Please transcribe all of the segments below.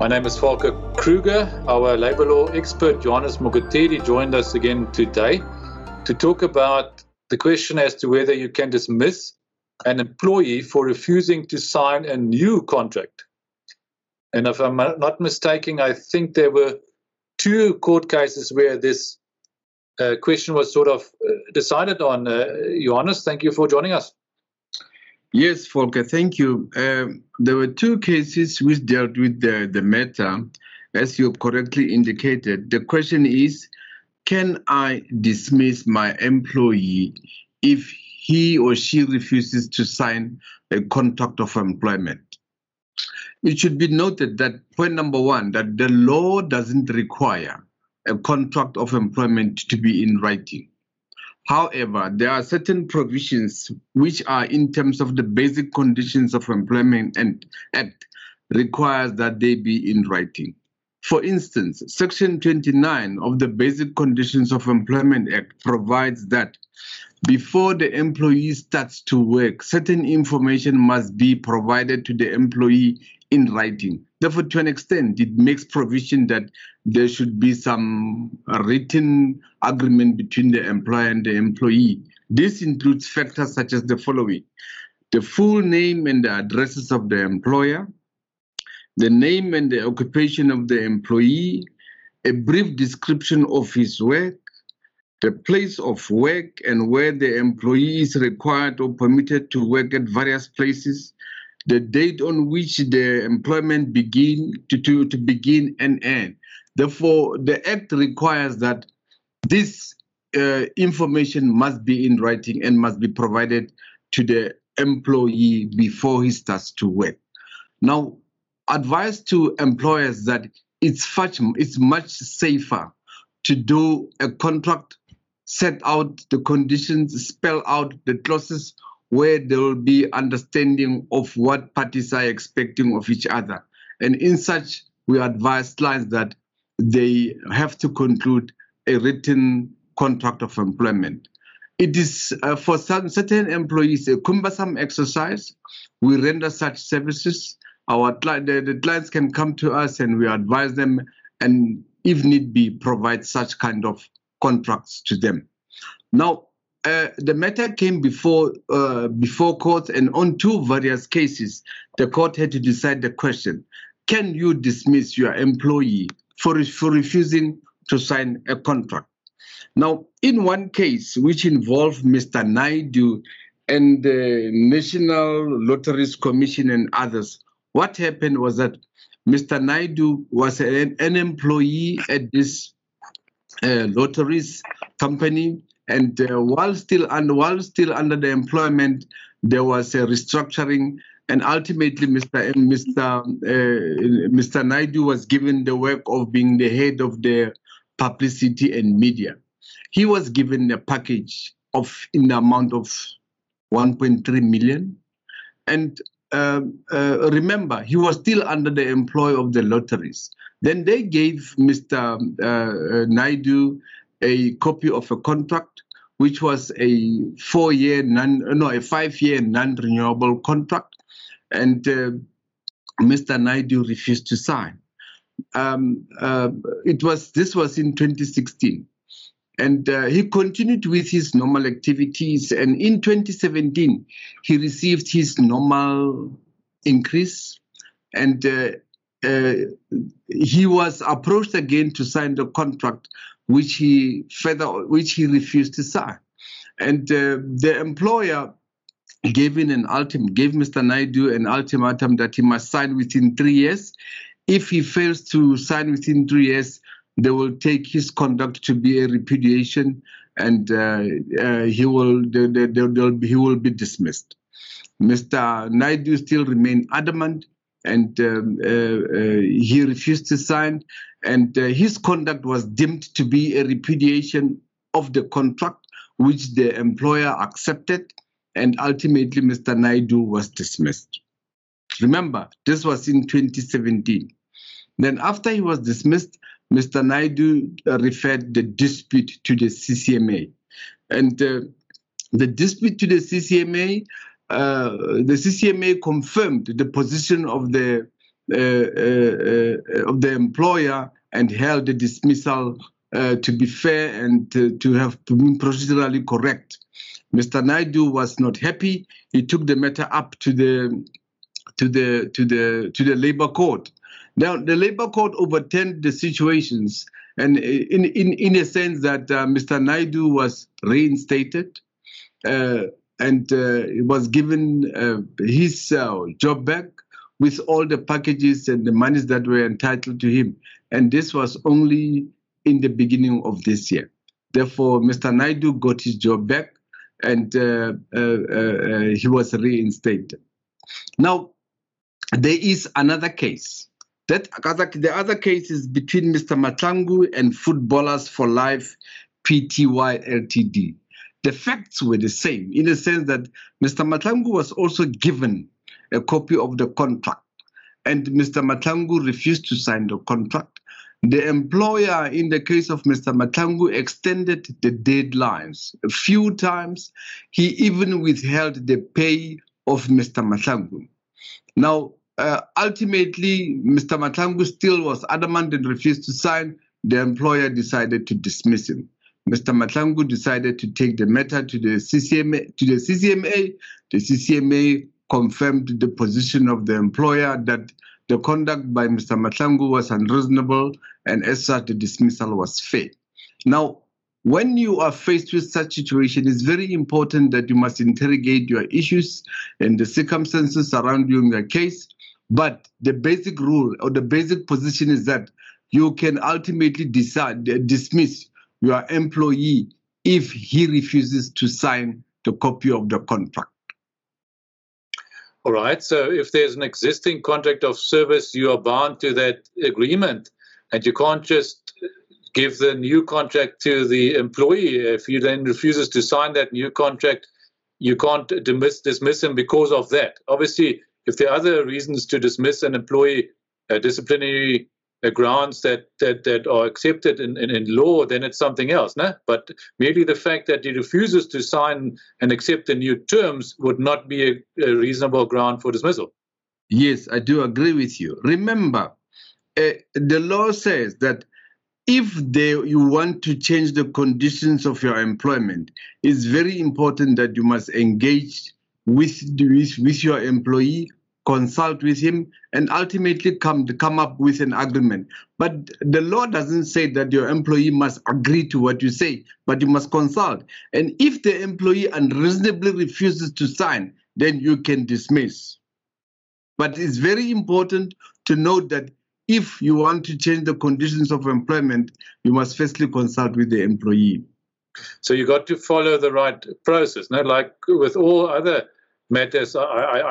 My name is Volker Kruger. Our labor law expert, Johannes Mogotedi, joined us again today to talk about the question as to whether you can dismiss an employee for refusing to sign a new contract. And if I'm not mistaken, I think there were two court cases where this uh, question was sort of uh, decided on. Uh, Johannes, thank you for joining us. Yes, Volker, thank you. Um, there were two cases which dealt with the, the matter, as you correctly indicated. The question is can I dismiss my employee if he or she refuses to sign a contract of employment? It should be noted that point number one, that the law doesn't require a contract of employment to be in writing. However, there are certain provisions which are in terms of the basic conditions of employment and act requires that they be in writing. For instance, Section 29 of the Basic Conditions of Employment Act provides that before the employee starts to work, certain information must be provided to the employee in writing. Therefore, to an extent, it makes provision that there should be some written agreement between the employer and the employee. This includes factors such as the following the full name and the addresses of the employer, the name and the occupation of the employee, a brief description of his work, the place of work and where the employee is required or permitted to work at various places, the date on which the employment begin to, to, to begin and end. Therefore, the Act requires that this uh, information must be in writing and must be provided to the employee before he starts to work. Now, advice to employers that it's much, it's much safer to do a contract, set out the conditions, spell out the clauses where there will be understanding of what parties are expecting of each other. And in such, we advise clients that they have to conclude a written contract of employment. It is uh, for some certain employees a cumbersome exercise. We render such services. Our the, the clients can come to us and we advise them, and if need be, provide such kind of contracts to them. Now, uh, the matter came before uh, before court, and on two various cases, the court had to decide the question: Can you dismiss your employee for for refusing to sign a contract? Now, in one case, which involved Mr. Naidu and the National Lotteries Commission and others, what happened was that Mr. Naidu was an, an employee at this uh, lotteries company and uh, while still under while still under the employment, there was a restructuring, and ultimately, Mr. Mr. Uh, Mr. Naidu was given the work of being the head of the publicity and media. He was given a package of in the amount of 1.3 million, and uh, uh, remember, he was still under the employ of the lotteries. Then they gave Mr. Uh, Naidu a copy of a contract, which was a four-year non, no, a five-year non-renewable contract, and uh, Mr. Naidu refused to sign. Um, uh, it was this was in 2016, and uh, he continued with his normal activities. And in 2017, he received his normal increase, and uh, uh, he was approached again to sign the contract which he further, which he refused to sign. And uh, the employer gave in an ultimatum, gave Mr. Naidu an ultimatum that he must sign within three years. If he fails to sign within three years, they will take his conduct to be a repudiation, and uh, uh, he will they, they, they, he will be dismissed. Mr. Naidu still remained adamant and um, uh, uh, he refused to sign. And uh, his conduct was deemed to be a repudiation of the contract, which the employer accepted. And ultimately, Mr. Naidu was dismissed. Remember, this was in 2017. Then, after he was dismissed, Mr. Naidu referred the dispute to the CCMA. And uh, the dispute to the CCMA uh, the CCMA confirmed the position of the uh, uh, of the employer and held the dismissal to be fair and to, to have been procedurally correct. Mr. Naidu was not happy. He took the matter up to the to the to the to the labor court. Now the labor court overturned the situations, and in in in a sense that uh, Mr. Naidu was reinstated, uh, and uh, was given uh, his uh, job back with all the packages and the monies that were entitled to him. And this was only in the beginning of this year. Therefore, Mr. Naidu got his job back and uh, uh, uh, he was reinstated. Now, there is another case. That the other case is between Mr. Matlangu and Footballers for Life PTY Ltd. The facts were the same in the sense that Mr. Matlangu was also given a copy of the contract, and Mr. Matlangu refused to sign the contract. The employer, in the case of Mr. Matlangu, extended the deadlines a few times. He even withheld the pay of Mr. Matlangu. Now, uh, ultimately, Mr. Matlangu still was adamant and refused to sign. The employer decided to dismiss him. Mr. Matlangu decided to take the matter to the CCMA. To the CCMA, the CCMA confirmed the position of the employer that the conduct by Mr. Matlangu was unreasonable, and as such, the dismissal was fair. Now, when you are faced with such a situation, it's very important that you must interrogate your issues and the circumstances surrounding your case. But the basic rule or the basic position is that you can ultimately decide dismiss your employee if he refuses to sign the copy of the contract. All right. So if there's an existing contract of service, you are bound to that agreement, and you can't just give the new contract to the employee. If he then refuses to sign that new contract, you can't dismiss, dismiss him because of that. Obviously, if there are other reasons to dismiss an employee, uh, disciplinary grounds that, that, that are accepted in, in, in, law, then it's something else. No? But merely the fact that he refuses to sign and accept the new terms would not be a, a reasonable ground for dismissal. Yes, I do agree with you. Remember, uh, the law says that if they, you want to change the conditions of your employment, it's very important that you must engage with, with, with your employee consult with him, and ultimately come come up with an agreement. But the law doesn't say that your employee must agree to what you say, but you must consult. And if the employee unreasonably refuses to sign, then you can dismiss. But it's very important to note that if you want to change the conditions of employment, you must firstly consult with the employee. So you got to follow the right process. No, like with all other matters, I,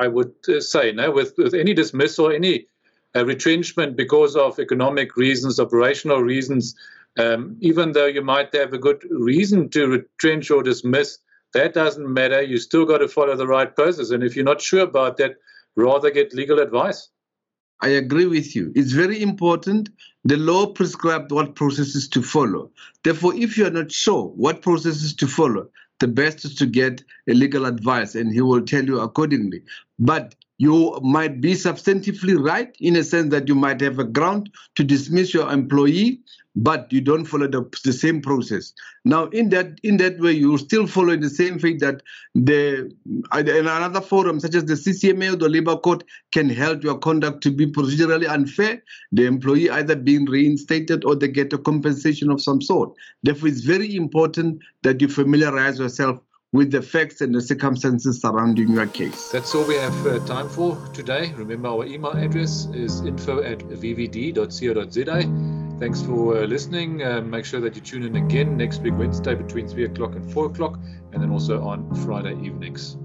I, would uh, say, no, with, with any dismissal, or any uh, retrenchment because of economic reasons, operational reasons, um, even though you might have a good reason to retrench or dismiss, that doesn't matter. You still got to follow the right process. And if you're not sure about that, rather get legal advice. I agree with you. It's very important. The law prescribes what processes to follow. Therefore, if you are not sure what processes to follow, the best is to get a legal advice and he will tell you accordingly. But you might be substantively right in a sense that you might have a ground to dismiss your employee but you don't follow the, the same process. Now in that in that way you still follow the same thing that the uh, in another forum such as the ccma or the labor court can help your conduct to be procedurally unfair the employee either being reinstated or they get a compensation of some sort. Therefore it's very important that you familiarize yourself with the facts and the circumstances surrounding your case. That's all we have uh, time for today. Remember, our email address is info at vvd.co.za. Thanks for uh, listening. Uh, make sure that you tune in again next week, Wednesday, between 3 o'clock and 4 o'clock, and then also on Friday evenings.